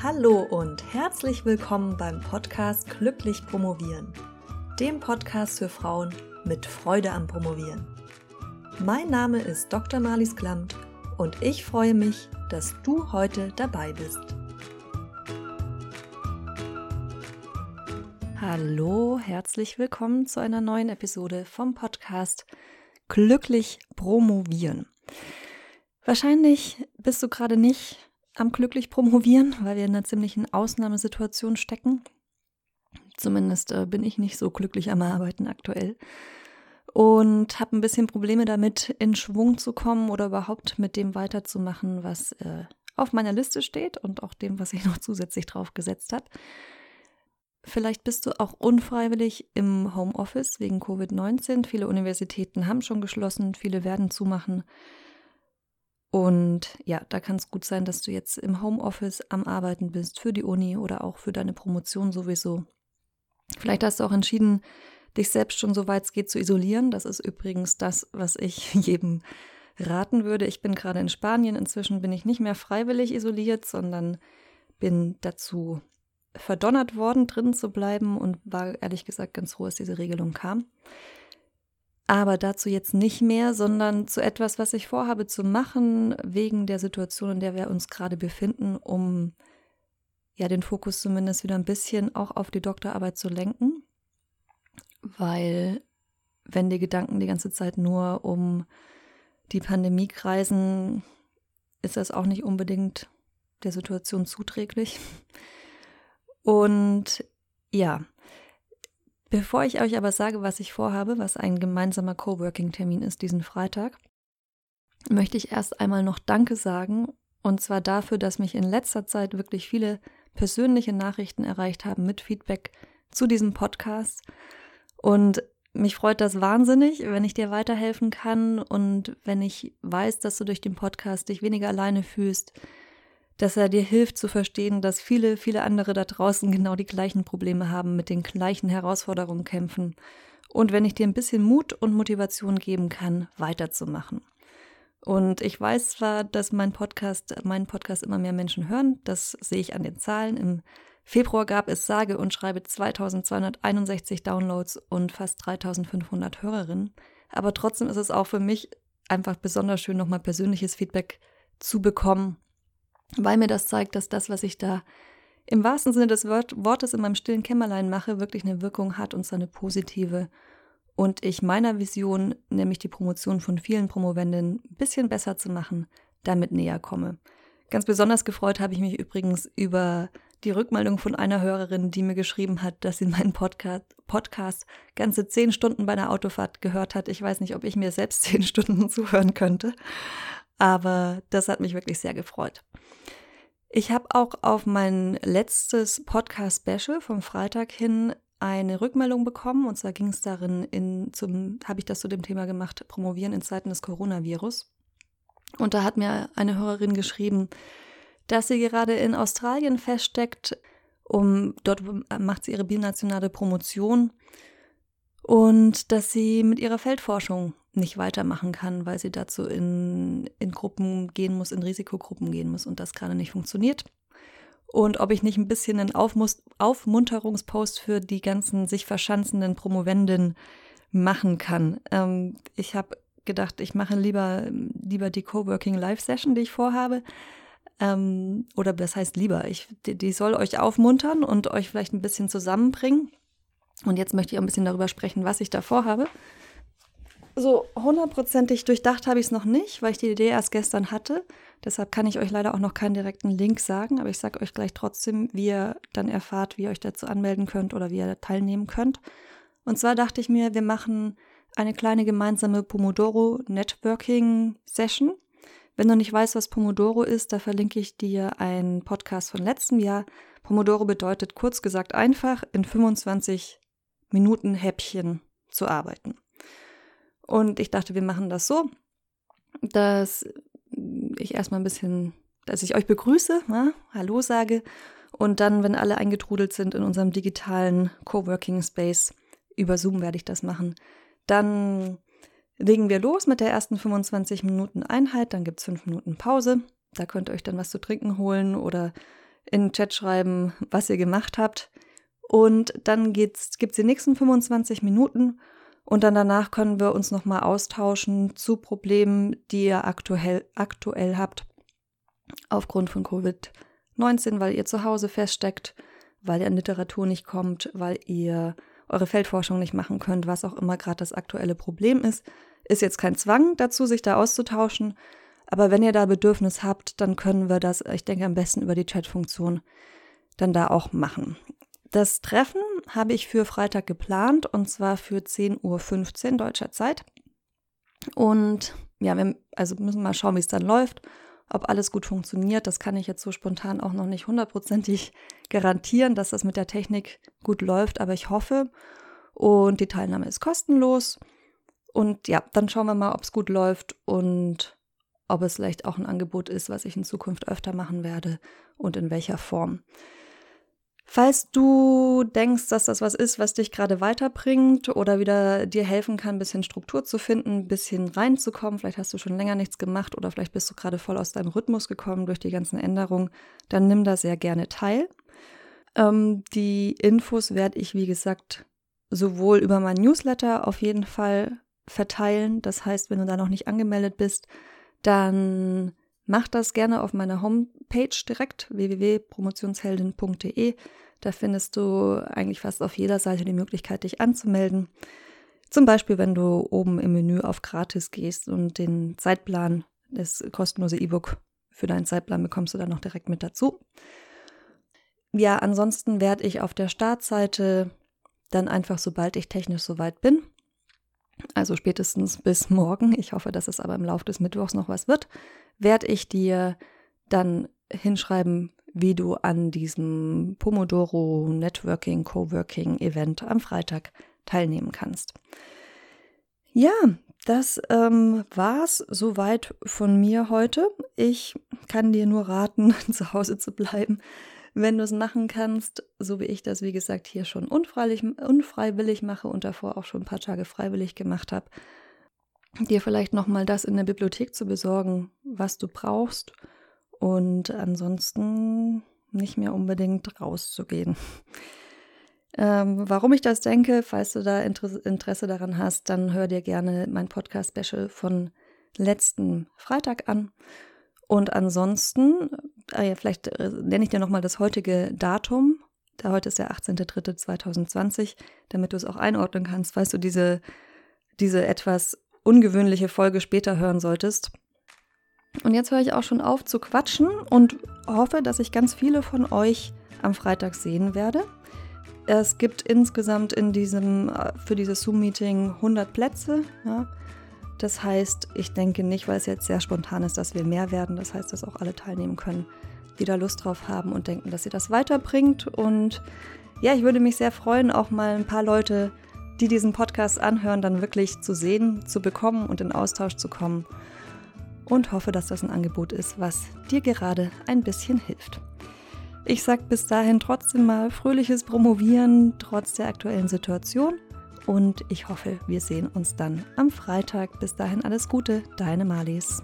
Hallo und herzlich willkommen beim Podcast Glücklich Promovieren, dem Podcast für Frauen mit Freude am Promovieren. Mein Name ist Dr. Marlies Klamt und ich freue mich, dass du heute dabei bist. Hallo, herzlich willkommen zu einer neuen Episode vom Podcast Glücklich Promovieren. Wahrscheinlich bist du gerade nicht am glücklich promovieren, weil wir in einer ziemlichen Ausnahmesituation stecken. Zumindest äh, bin ich nicht so glücklich am Arbeiten aktuell. Und habe ein bisschen Probleme damit, in Schwung zu kommen oder überhaupt mit dem weiterzumachen, was äh, auf meiner Liste steht und auch dem, was ich noch zusätzlich drauf gesetzt habe. Vielleicht bist du auch unfreiwillig im Homeoffice wegen Covid-19. Viele Universitäten haben schon geschlossen, viele werden zumachen. Und ja, da kann es gut sein, dass du jetzt im Homeoffice am Arbeiten bist für die Uni oder auch für deine Promotion sowieso. Vielleicht hast du auch entschieden, dich selbst schon so weit es geht zu isolieren. Das ist übrigens das, was ich jedem raten würde. Ich bin gerade in Spanien. Inzwischen bin ich nicht mehr freiwillig isoliert, sondern bin dazu verdonnert worden, drin zu bleiben und war ehrlich gesagt ganz froh, dass diese Regelung kam. Aber dazu jetzt nicht mehr, sondern zu etwas, was ich vorhabe zu machen, wegen der Situation, in der wir uns gerade befinden, um ja den Fokus zumindest wieder ein bisschen auch auf die Doktorarbeit zu lenken. Weil wenn die Gedanken die ganze Zeit nur um die Pandemie kreisen, ist das auch nicht unbedingt der Situation zuträglich. Und ja, Bevor ich euch aber sage, was ich vorhabe, was ein gemeinsamer Coworking-Termin ist diesen Freitag, möchte ich erst einmal noch Danke sagen. Und zwar dafür, dass mich in letzter Zeit wirklich viele persönliche Nachrichten erreicht haben mit Feedback zu diesem Podcast. Und mich freut das wahnsinnig, wenn ich dir weiterhelfen kann und wenn ich weiß, dass du durch den Podcast dich weniger alleine fühlst, dass er dir hilft zu verstehen, dass viele, viele andere da draußen genau die gleichen Probleme haben, mit den gleichen Herausforderungen kämpfen. Und wenn ich dir ein bisschen Mut und Motivation geben kann, weiterzumachen. Und ich weiß zwar, dass mein Podcast, meinen Podcast immer mehr Menschen hören, das sehe ich an den Zahlen. Im Februar gab es sage und schreibe 2261 Downloads und fast 3500 Hörerinnen. Aber trotzdem ist es auch für mich einfach besonders schön, nochmal persönliches Feedback zu bekommen weil mir das zeigt, dass das, was ich da im wahrsten Sinne des Wortes in meinem stillen Kämmerlein mache, wirklich eine Wirkung hat und zwar eine positive. Und ich meiner Vision, nämlich die Promotion von vielen Promovenden ein bisschen besser zu machen, damit näher komme. Ganz besonders gefreut habe ich mich übrigens über die Rückmeldung von einer Hörerin, die mir geschrieben hat, dass sie meinen Podcast, Podcast ganze zehn Stunden bei einer Autofahrt gehört hat. Ich weiß nicht, ob ich mir selbst zehn Stunden zuhören könnte, aber das hat mich wirklich sehr gefreut. Ich habe auch auf mein letztes Podcast-Special vom Freitag hin eine Rückmeldung bekommen. Und zwar ging es darin, in, zum, habe ich das zu dem Thema gemacht, Promovieren in Zeiten des Coronavirus. Und da hat mir eine Hörerin geschrieben, dass sie gerade in Australien feststeckt, um dort macht sie ihre binationale Promotion und dass sie mit ihrer Feldforschung nicht weitermachen kann, weil sie dazu in, in Gruppen gehen muss, in Risikogruppen gehen muss und das gerade nicht funktioniert. Und ob ich nicht ein bisschen einen Aufmus Aufmunterungspost für die ganzen sich verschanzenden Promovenden machen kann. Ähm, ich habe gedacht, ich mache lieber, lieber die Coworking Live Session, die ich vorhabe. Ähm, oder das heißt lieber, ich, die, die soll euch aufmuntern und euch vielleicht ein bisschen zusammenbringen. Und jetzt möchte ich auch ein bisschen darüber sprechen, was ich da vorhabe. So hundertprozentig durchdacht habe ich es noch nicht, weil ich die Idee erst gestern hatte. Deshalb kann ich euch leider auch noch keinen direkten Link sagen, aber ich sage euch gleich trotzdem, wie ihr dann erfahrt, wie ihr euch dazu anmelden könnt oder wie ihr teilnehmen könnt. Und zwar dachte ich mir, wir machen eine kleine gemeinsame Pomodoro Networking Session. Wenn du nicht weißt, was Pomodoro ist, da verlinke ich dir einen Podcast von letztem Jahr. Pomodoro bedeutet kurz gesagt einfach, in 25 Minuten Häppchen zu arbeiten. Und ich dachte, wir machen das so, dass ich erstmal ein bisschen, dass ich euch begrüße, ja, Hallo sage und dann, wenn alle eingetrudelt sind in unserem digitalen Coworking Space, über Zoom werde ich das machen, dann legen wir los mit der ersten 25 Minuten Einheit, dann gibt es fünf Minuten Pause. Da könnt ihr euch dann was zu trinken holen oder in den Chat schreiben, was ihr gemacht habt. Und dann gibt es die nächsten 25 Minuten und dann danach können wir uns nochmal austauschen zu Problemen, die ihr aktuell, aktuell habt aufgrund von Covid-19, weil ihr zu Hause feststeckt, weil ihr an Literatur nicht kommt, weil ihr eure Feldforschung nicht machen könnt, was auch immer gerade das aktuelle Problem ist. Ist jetzt kein Zwang dazu, sich da auszutauschen, aber wenn ihr da Bedürfnis habt, dann können wir das, ich denke, am besten über die Chat-Funktion dann da auch machen. Das Treffen habe ich für Freitag geplant und zwar für 10.15 Uhr deutscher Zeit. Und ja, wir also müssen mal schauen, wie es dann läuft, ob alles gut funktioniert. Das kann ich jetzt so spontan auch noch nicht hundertprozentig garantieren, dass das mit der Technik gut läuft, aber ich hoffe. Und die Teilnahme ist kostenlos. Und ja, dann schauen wir mal, ob es gut läuft und ob es vielleicht auch ein Angebot ist, was ich in Zukunft öfter machen werde und in welcher Form. Falls du denkst, dass das was ist, was dich gerade weiterbringt oder wieder dir helfen kann, ein bisschen Struktur zu finden, ein bisschen reinzukommen, vielleicht hast du schon länger nichts gemacht oder vielleicht bist du gerade voll aus deinem Rhythmus gekommen durch die ganzen Änderungen, dann nimm da sehr gerne teil. Ähm, die Infos werde ich, wie gesagt, sowohl über mein Newsletter auf jeden Fall verteilen. Das heißt, wenn du da noch nicht angemeldet bist, dann mach das gerne auf meiner Homepage direkt www.promotionsheldin.de. Da findest du eigentlich fast auf jeder Seite die Möglichkeit, dich anzumelden. Zum Beispiel, wenn du oben im Menü auf Gratis gehst und den Zeitplan, das kostenlose E-Book für deinen Zeitplan bekommst du dann noch direkt mit dazu. Ja, ansonsten werde ich auf der Startseite dann einfach, sobald ich technisch soweit bin, also spätestens bis morgen, ich hoffe, dass es aber im Laufe des Mittwochs noch was wird, werde ich dir dann hinschreiben, wie du an diesem Pomodoro Networking Coworking Event am Freitag teilnehmen kannst. Ja, das ähm, war's soweit von mir heute. Ich kann dir nur raten, zu Hause zu bleiben, wenn du es machen kannst, so wie ich das, wie gesagt, hier schon unfreiwillig, unfreiwillig mache und davor auch schon ein paar Tage freiwillig gemacht habe, dir vielleicht nochmal das in der Bibliothek zu besorgen, was du brauchst und ansonsten nicht mehr unbedingt rauszugehen. Ähm, warum ich das denke, falls du da Interesse, daran hast, dann hör dir gerne mein Podcast-Special von letzten Freitag an. Und ansonsten, äh, vielleicht äh, nenne ich dir nochmal das heutige Datum. Da heute ist der 18.03.2020, damit du es auch einordnen kannst, falls du diese, diese etwas ungewöhnliche Folge später hören solltest. Und jetzt höre ich auch schon auf zu quatschen und hoffe, dass ich ganz viele von euch am Freitag sehen werde. Es gibt insgesamt in diesem, äh, für dieses Zoom-Meeting 100 Plätze. Ja. Das heißt, ich denke nicht, weil es jetzt sehr spontan ist, dass wir mehr werden. Das heißt, dass auch alle teilnehmen können, die da Lust drauf haben und denken, dass sie das weiterbringt. Und ja, ich würde mich sehr freuen, auch mal ein paar Leute die diesen Podcast anhören, dann wirklich zu sehen, zu bekommen und in Austausch zu kommen. Und hoffe, dass das ein Angebot ist, was dir gerade ein bisschen hilft. Ich sage bis dahin trotzdem mal fröhliches Promovieren trotz der aktuellen Situation und ich hoffe, wir sehen uns dann am Freitag. Bis dahin alles Gute, deine Malis.